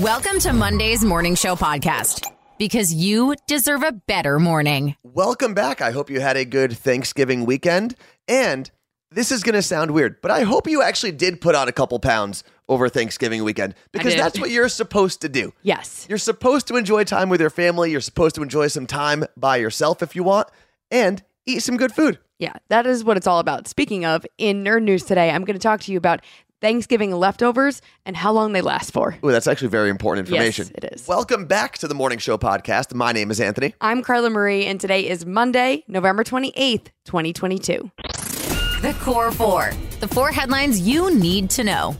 Welcome to Monday's Morning Show podcast because you deserve a better morning. Welcome back. I hope you had a good Thanksgiving weekend. And this is going to sound weird, but I hope you actually did put on a couple pounds over Thanksgiving weekend because that's what you're supposed to do. Yes. You're supposed to enjoy time with your family. You're supposed to enjoy some time by yourself if you want and eat some good food. Yeah, that is what it's all about. Speaking of, in Nerd News today, I'm going to talk to you about Thanksgiving leftovers and how long they last for. Ooh, that's actually very important information. Yes, it is. Welcome back to the Morning Show podcast. My name is Anthony. I'm Carla Marie, and today is Monday, November 28th, 2022. The Core Four, the four headlines you need to know.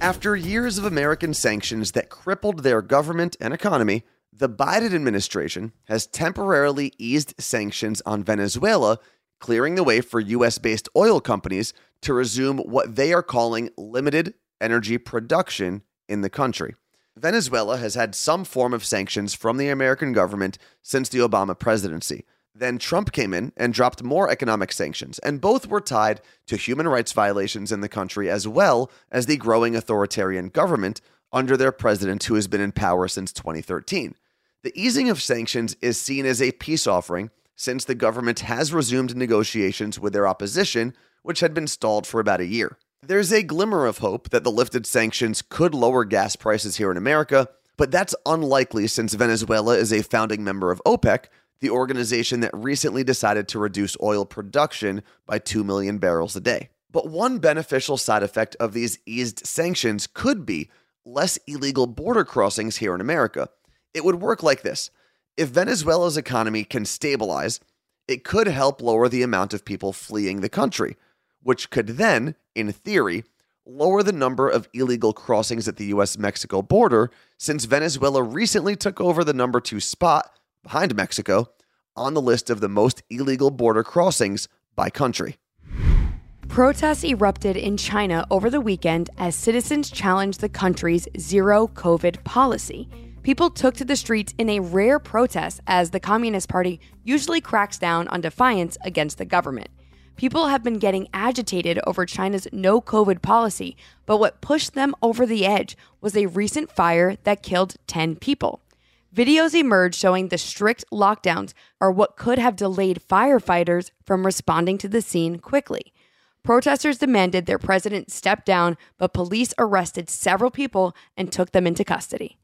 After years of American sanctions that crippled their government and economy, the Biden administration has temporarily eased sanctions on Venezuela, clearing the way for US based oil companies to resume what they are calling limited energy production in the country. Venezuela has had some form of sanctions from the American government since the Obama presidency. Then Trump came in and dropped more economic sanctions, and both were tied to human rights violations in the country as well as the growing authoritarian government under their president who has been in power since 2013. The easing of sanctions is seen as a peace offering since the government has resumed negotiations with their opposition, which had been stalled for about a year. There's a glimmer of hope that the lifted sanctions could lower gas prices here in America, but that's unlikely since Venezuela is a founding member of OPEC, the organization that recently decided to reduce oil production by 2 million barrels a day. But one beneficial side effect of these eased sanctions could be less illegal border crossings here in America. It would work like this if Venezuela's economy can stabilize, it could help lower the amount of people fleeing the country, which could then, in theory, lower the number of illegal crossings at the US Mexico border since Venezuela recently took over the number two spot behind Mexico on the list of the most illegal border crossings by country. Protests erupted in China over the weekend as citizens challenged the country's zero COVID policy. People took to the streets in a rare protest as the Communist Party usually cracks down on defiance against the government. People have been getting agitated over China's no COVID policy, but what pushed them over the edge was a recent fire that killed 10 people. Videos emerged showing the strict lockdowns are what could have delayed firefighters from responding to the scene quickly. Protesters demanded their president step down, but police arrested several people and took them into custody.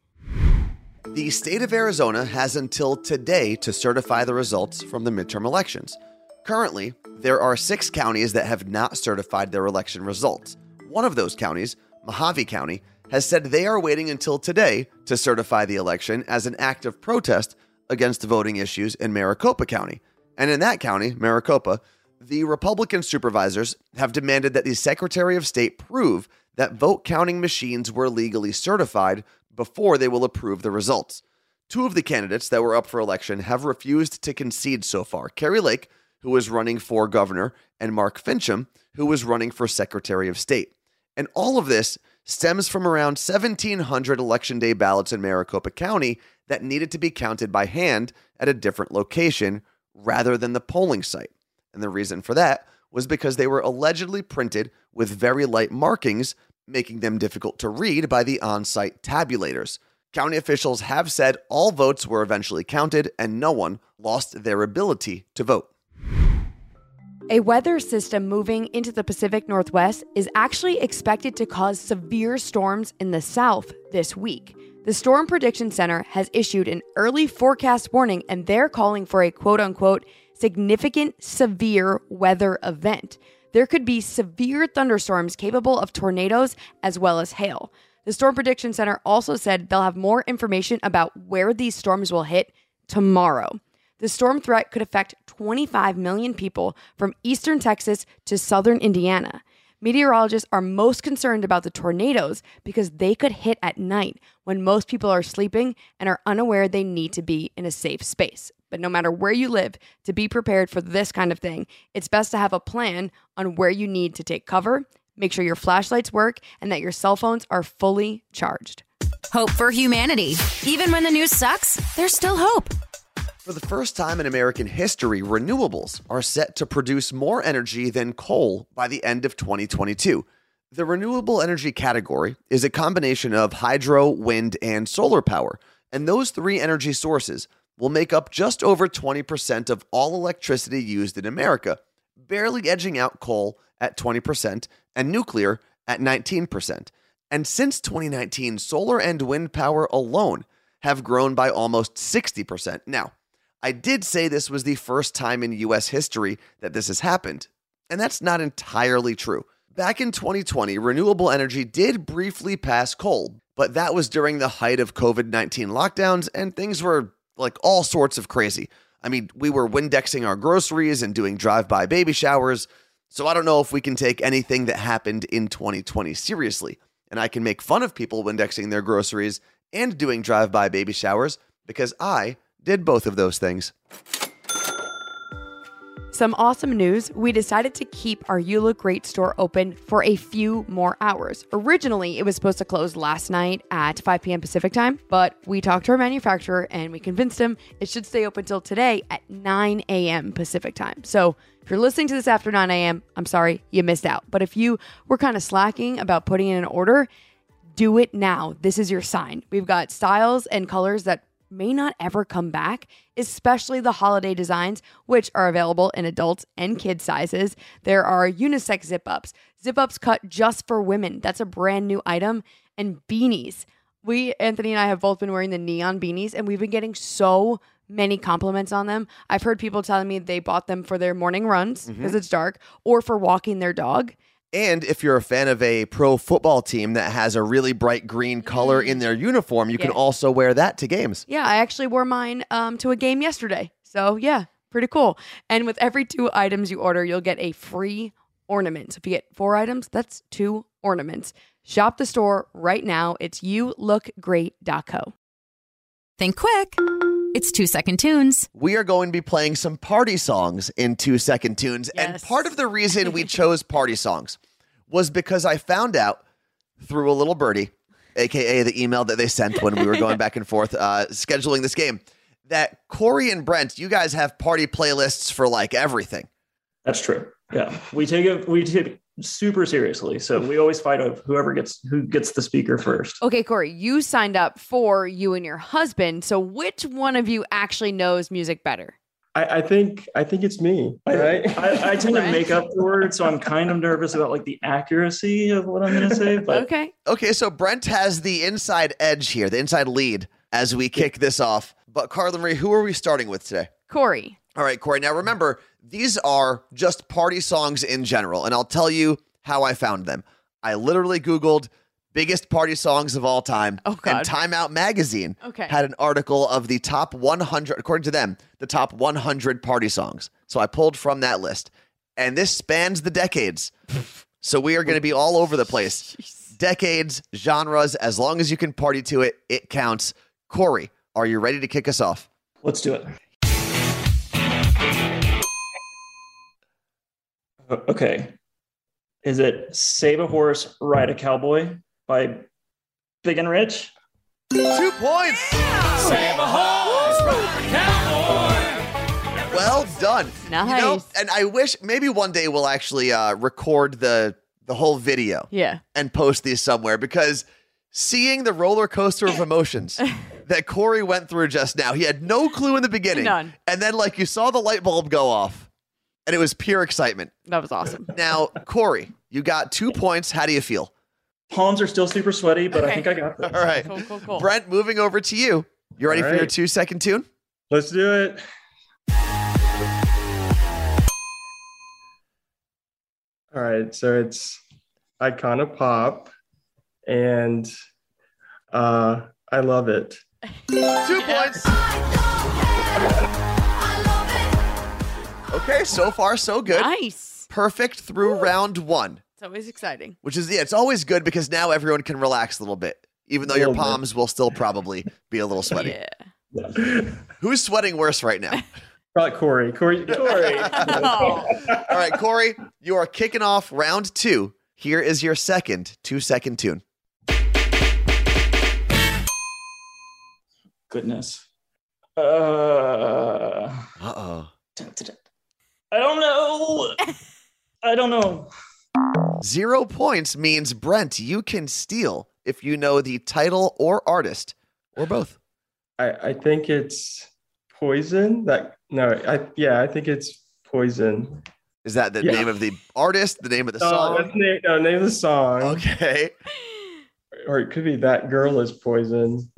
The state of Arizona has until today to certify the results from the midterm elections. Currently, there are six counties that have not certified their election results. One of those counties, Mohave County, has said they are waiting until today to certify the election as an act of protest against voting issues in Maricopa County. And in that county, Maricopa, the Republican supervisors have demanded that the Secretary of State prove that vote counting machines were legally certified before they will approve the results. Two of the candidates that were up for election have refused to concede so far Kari Lake, who is running for governor, and Mark Finchem, who is running for Secretary of State. And all of this stems from around 1,700 Election Day ballots in Maricopa County that needed to be counted by hand at a different location rather than the polling site. And the reason for that was because they were allegedly printed with very light markings, making them difficult to read by the on site tabulators. County officials have said all votes were eventually counted and no one lost their ability to vote. A weather system moving into the Pacific Northwest is actually expected to cause severe storms in the south this week. The Storm Prediction Center has issued an early forecast warning and they're calling for a quote unquote significant severe weather event. There could be severe thunderstorms capable of tornadoes as well as hail. The Storm Prediction Center also said they'll have more information about where these storms will hit tomorrow. The storm threat could affect 25 million people from eastern Texas to southern Indiana. Meteorologists are most concerned about the tornadoes because they could hit at night when most people are sleeping and are unaware they need to be in a safe space. But no matter where you live, to be prepared for this kind of thing, it's best to have a plan on where you need to take cover, make sure your flashlights work, and that your cell phones are fully charged. Hope for humanity. Even when the news sucks, there's still hope. For the first time in American history, renewables are set to produce more energy than coal by the end of 2022. The renewable energy category is a combination of hydro, wind, and solar power, and those three energy sources will make up just over 20% of all electricity used in America, barely edging out coal at 20% and nuclear at 19%. And since 2019, solar and wind power alone have grown by almost 60%. Now, I did say this was the first time in US history that this has happened, and that's not entirely true. Back in 2020, renewable energy did briefly pass coal, but that was during the height of COVID 19 lockdowns, and things were like all sorts of crazy. I mean, we were Windexing our groceries and doing drive by baby showers, so I don't know if we can take anything that happened in 2020 seriously. And I can make fun of people Windexing their groceries and doing drive by baby showers because I did both of those things. Some awesome news. We decided to keep our You Look Great store open for a few more hours. Originally, it was supposed to close last night at 5 p.m. Pacific time, but we talked to our manufacturer and we convinced him it should stay open till today at 9 a.m. Pacific time. So if you're listening to this after 9 a.m., I'm sorry, you missed out. But if you were kind of slacking about putting in an order, do it now. This is your sign. We've got styles and colors that may not ever come back, especially the holiday designs, which are available in adults and kid sizes. There are unisex zip ups, zip ups cut just for women. That's a brand new item. And beanies. We, Anthony and I, have both been wearing the neon beanies, and we've been getting so many compliments on them. I've heard people telling me they bought them for their morning runs because mm-hmm. it's dark or for walking their dog. And if you're a fan of a pro football team that has a really bright green color in their uniform, you can also wear that to games. Yeah, I actually wore mine um, to a game yesterday. So, yeah, pretty cool. And with every two items you order, you'll get a free ornament. So, if you get four items, that's two ornaments. Shop the store right now. It's youlookgreat.co. Think quick. It's two second tunes. we are going to be playing some party songs in two second tunes. And part of the reason we chose party songs was because I found out through a little birdie, aka the email that they sent when we were going back and forth uh, scheduling this game, that Corey and Brent, you guys have party playlists for like everything. That's true. Yeah, we take it. We take it super seriously. So we always fight over whoever gets who gets the speaker first. Okay, Corey, you signed up for you and your husband. So, which one of you actually knows music better? I, I think I think it's me, right? I, I tend to make up the word, so I'm kind of nervous about like the accuracy of what I'm going to say. But Okay. Okay, so Brent has the inside edge here, the inside lead as we kick this off. But Carla Marie, who are we starting with today? Corey. All right, Corey. Now remember, these are just party songs in general, and I'll tell you how I found them. I literally Googled biggest party songs of all time, Oh, God. and Time Out Magazine Okay. had an article of the top 100, according to them, the top 100 party songs. So I pulled from that list, and this spans the decades. so we are going to be all over the place. Decades, genres, as long as you can party to it, it counts. Corey, are you ready to kick us off? let's do it. Okay, is it "Save a Horse, Ride a Cowboy" by Big and Rich? Two points. Yeah! Save a horse, ride a cowboy. Well done. You know, Nice. and I wish maybe one day we'll actually uh, record the the whole video Yeah. and post these somewhere because seeing the roller coaster of emotions that Corey went through just now, he had no clue in the beginning, None. and then like you saw the light bulb go off, and it was pure excitement. That was awesome. Now, Corey, you got two points. How do you feel? Palms are still super sweaty, but Okay. I think I got this. All right, Cool, cool, cool. Brent, moving over to you. You ready All for your two second tune? Let's do it. All right, so it's Icona Pop, and uh, I love it. Two points. Okay, so far so good. Nice. Perfect through round one, It's always exciting. which is yeah, it's always good because now everyone can relax a little bit, even though your little bit. palms will still probably be a little sweaty. Yeah. Yeah. Who's sweating worse right now? Probably Corey. Corey. Corey. Oh. All right, Corey, you are kicking off round two. Here is your second two second tune. Goodness. Uh, Uh oh. I don't know. I don't know. Zero points means Brent, you can steal if you know the title or artist or both. I, I think it's poison. That no, I yeah, I think it's poison. Is that the Yeah. name of the artist, the name of the Oh, song? that's name, no, name of the song. Okay. Or it could be that girl is poison.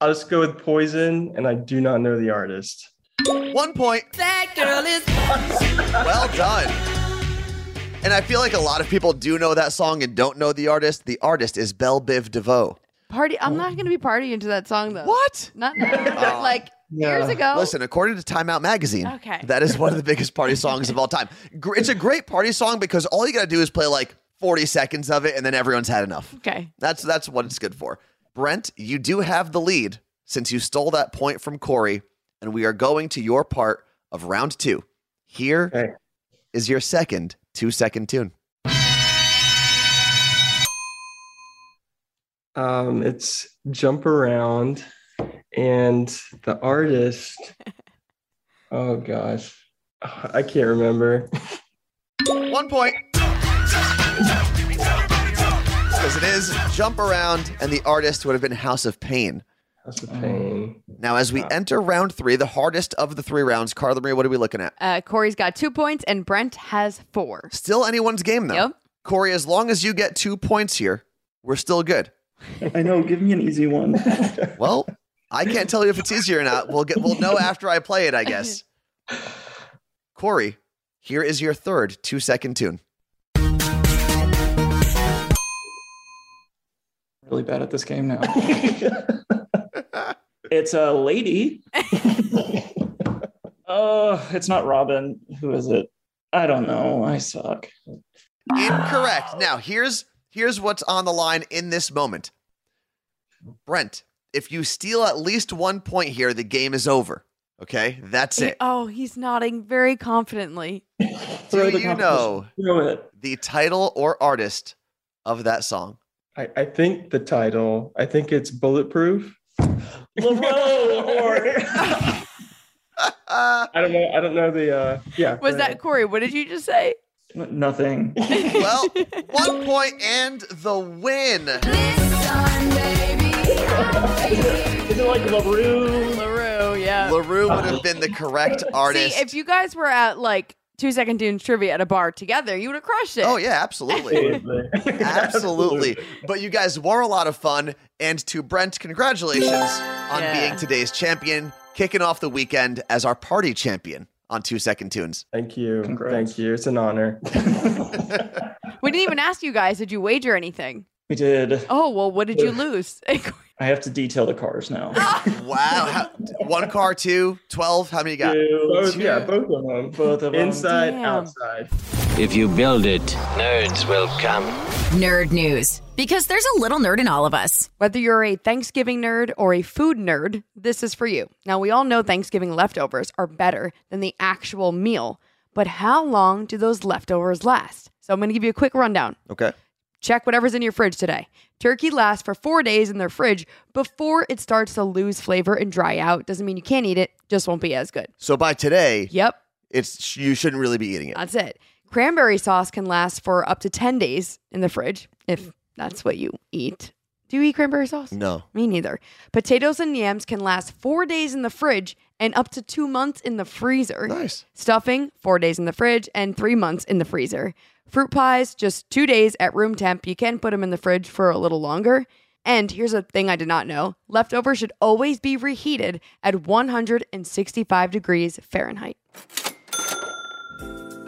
I'll just go with poison, and I do not know the artist. One point. That girl is Well done. And I feel like a lot of people do know that song and don't know the artist. The artist is Belle Biv DeVoe. Party. I'm not going to be partying to that song though. What? Not now. Uh, like years ago. Listen, according to Time Out Magazine, Okay. that is one of the biggest party songs of all time. It's a great party song because all you got to do is play like 40 seconds of it and then everyone's had enough. Okay. That's that's what it's good for. Brent, you do have the lead since you stole that point from Corey, and we are going to your part of round two. Here is Okay. your second two second tune. Um, it's jump around, and the artist. Oh gosh, I can't remember. One point. Because it is Jump Around, and the artist would have been House of Pain. That's a pain. Now, as we enter round three, the hardest of the three rounds, Carla Marie, what are we looking at? Uh, Corey's got two points and Brent has four. Still anyone's game, though. Yep. Corey, as long as you get two points here, we're still good. I know. Give me an easy one. Well, I can't tell you if it's easier or not. We'll get we'll know after I play it, I guess. Corey, here is your third two second tune. really bad at this game now. It's a lady. Oh, it's not Robin. Who is it? I don't know. I suck. Incorrect. Now, here's here's what's on the line in this moment. Brent, if you steal at least one point here, the game is over. Okay? That's it. Oh, he's nodding very confidently. Do the you know Throw it. the title or artist of that song? I, I think the title. I think it's bulletproof. LaRoe or I don't know. I don't know the. uh Yeah. Was that Corey? What did you just say? nothing. well, one point and the win. Is it like La Roux? LaRue, yeah. La Roux would have been the correct artist. See, if you guys were at like two second tunes trivia at a bar together, you would have crushed it. oh, yeah, absolutely. Absolutely. Absolutely. But you guys were a lot of fun. And to Brent, congratulations on Yeah. being today's champion, kicking off the weekend as our party champion on Two Second Tunes. Thank you. Congrats. Thank you. It's an honor. We didn't even ask you guys, did you wager anything? We did. Oh, well, what did you lose? I have to detail the cars now. Wow. How, one car, two, 12. How many you got? Both, Two. yeah, both of them. Both of them. Inside, Damn. outside. If you build it, nerds will come. Nerd news. Because there's a little nerd in all of us. Whether you're a Thanksgiving nerd or a food nerd, this is for you. Now, we all know Thanksgiving leftovers are better than the actual meal, but how long do those leftovers last? So I'm going to give you a quick rundown. Okay. Check whatever's in your fridge today. Turkey lasts for four days in their fridge before it starts to lose flavor and dry out. Doesn't mean you can't eat it, just won't be as good. So by today, Yep, it's you shouldn't really be eating it. that's it. Cranberry sauce can last for up to 10 days in the fridge if mm. that's what you eat. Do you eat cranberry sauce? No. Me neither. Potatoes and yams can last four days in the fridge and up to two months in the freezer. Nice. Stuffing, four days in the fridge and three months in the freezer. Fruit pies, just two days at room temp. You can put them in the fridge for a little longer. And here's a thing I did not know leftovers should always be reheated at 165 degrees Fahrenheit.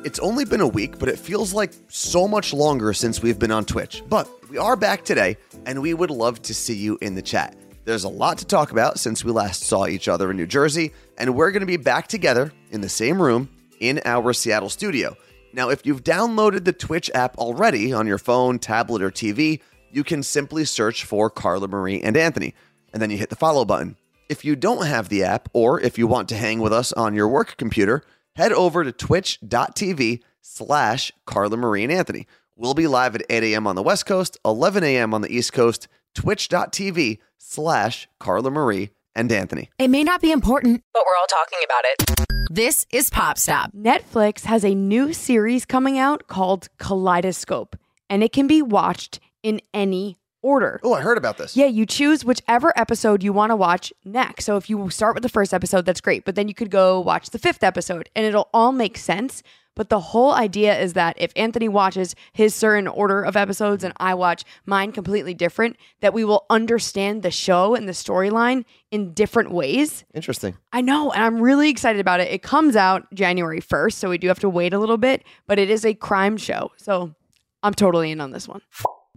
It's only been a week, but it feels like so much longer since we've been on Twitch. But we are back today, and we would love to see you in the chat. There's a lot to talk about since we last saw each other in New Jersey, and we're going to be back together in the same room in our Seattle studio. Now, if you've downloaded the Twitch app already on your phone, tablet, or TV, you can simply search for Carla Marie and Anthony, and then you hit the follow button. If you don't have the app, or if you want to hang with us on your work computer, head over to twitch.tv slash Carla Marie and Anthony. We'll be live at 8 a.m. on the West Coast, 11 a.m. on the East Coast, twitch.tv slash Carla Marie and Anthony. It may not be important, but we're all talking about it. This is Pop Stop. Netflix has a new series coming out called Kaleidoscope, and it can be watched in any order. Oh, I heard about this. Yeah, you choose whichever episode you want to watch next. So if you start with the first episode, that's great. But then you could go watch the fifth episode and it'll all make sense. But the whole idea is that if Anthony watches his certain order of episodes and I watch mine completely different, that we will understand the show and the storyline in different ways. Interesting. I know, and I'm really excited about it. It comes out January 1st, so we do have to wait a little bit, but it is a crime show. So I'm totally in on this one.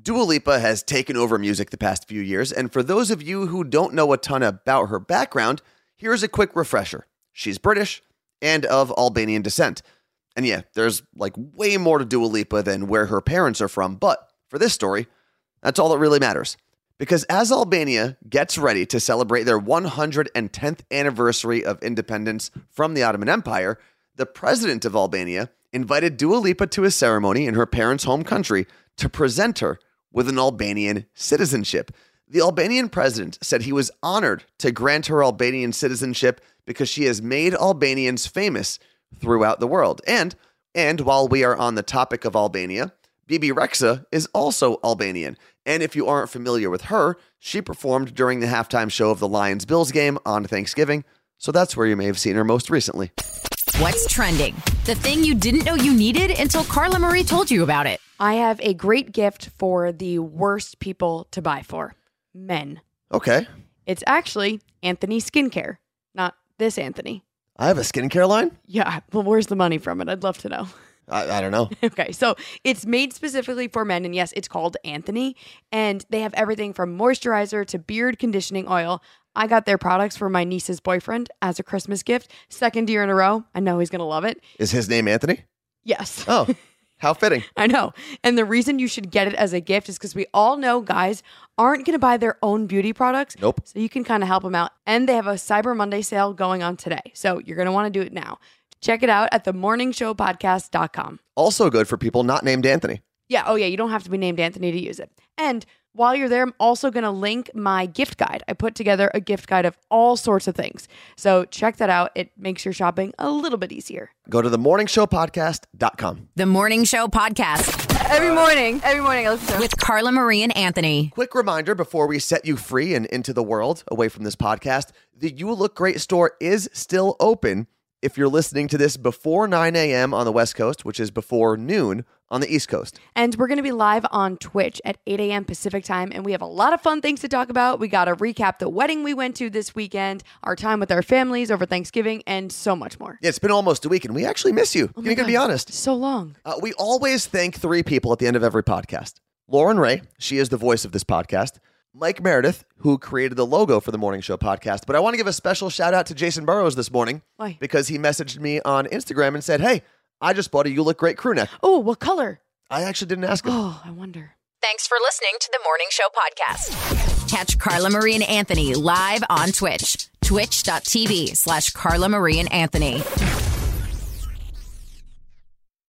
Dua Lipa has taken over music the past few years, and for those of you who don't know a ton about her background, here's a quick refresher. She's British and of Albanian descent. And yeah, there's like way more to Dua Lipa than where her parents are from, but for this story, that's all that really matters. Because as Albania gets ready to celebrate their 110th anniversary of independence from the Ottoman Empire, the president of Albania invited Dua Lipa to a ceremony in her parents' home country to present her with an Albanian citizenship. The Albanian president said he was honored to grant her Albanian citizenship because she has made Albanians famous throughout the world. And and while we are on the topic of Albania, Bebe Rexha is also Albanian. And if you aren't familiar with her, she performed during the halftime show of the Lions Bills game on Thanksgiving. So that's where you may have seen her most recently. What's trending? The thing you didn't know you needed until Carla Marie told you about it. I have a great gift for the worst people to buy for men. Okay. It's actually Anthony Skincare, not this Anthony. I have a skincare line? Yeah, well, where's the money from it? I'd love to know. I, I don't know. Okay, so it's made specifically for men, and yes, it's called Anthony, and they have everything from moisturizer to beard conditioning oil. I got their products for my niece's boyfriend as a Christmas gift, second year in a row. I know he's gonna love it. Is his name Anthony? Yes. Oh, how fitting. I know. And the reason you should get it as a gift is because we all know guys aren't going to buy their own beauty products. Nope. So you can kind of help them out. And they have a Cyber Monday sale going on today. So you're going to want to do it now. Check it out at themorningshowpodcast.com. Also good for people not named Anthony. Yeah. Oh, yeah. You don't have to be named Anthony to use it. And while you're there, I'm also going to link my gift guide. I put together a gift guide of all sorts of things. So check that out. It makes your shopping a little bit easier. Go to the themorningshowpodcast.com. The Morning Show Podcast Every morning, every morning I listen to with Carla Marie and Anthony. Quick reminder before we set you free and into the world away from this podcast the You Look Great store is still open if you're listening to this before 9 a.m. on the West Coast, which is before noon on the East Coast. And we're going to be live on Twitch at 8 a.m. Pacific time. And we have a lot of fun things to talk about. We got to recap the wedding we went to this weekend, our time with our families over Thanksgiving, and so much more. Yeah, it's been almost a week and we actually miss you. Oh my going to be honest. So long. Uh, we always thank three people at the end of every podcast Lauren Ray, she is the voice of this podcast. Mike Meredith, who created the logo for the Morning Show podcast. But I want to give a special shout out to Jason Burrows this morning Why? because he messaged me on Instagram and said, Hey, I just bought a You Look Great crew neck. Oh, what color? I actually didn't ask him. Oh, I wonder. Thanks for listening to the Morning Show Podcast. Catch Carla Marie and Anthony live on Twitch. Twitch.tv slash Carla Marie and Anthony.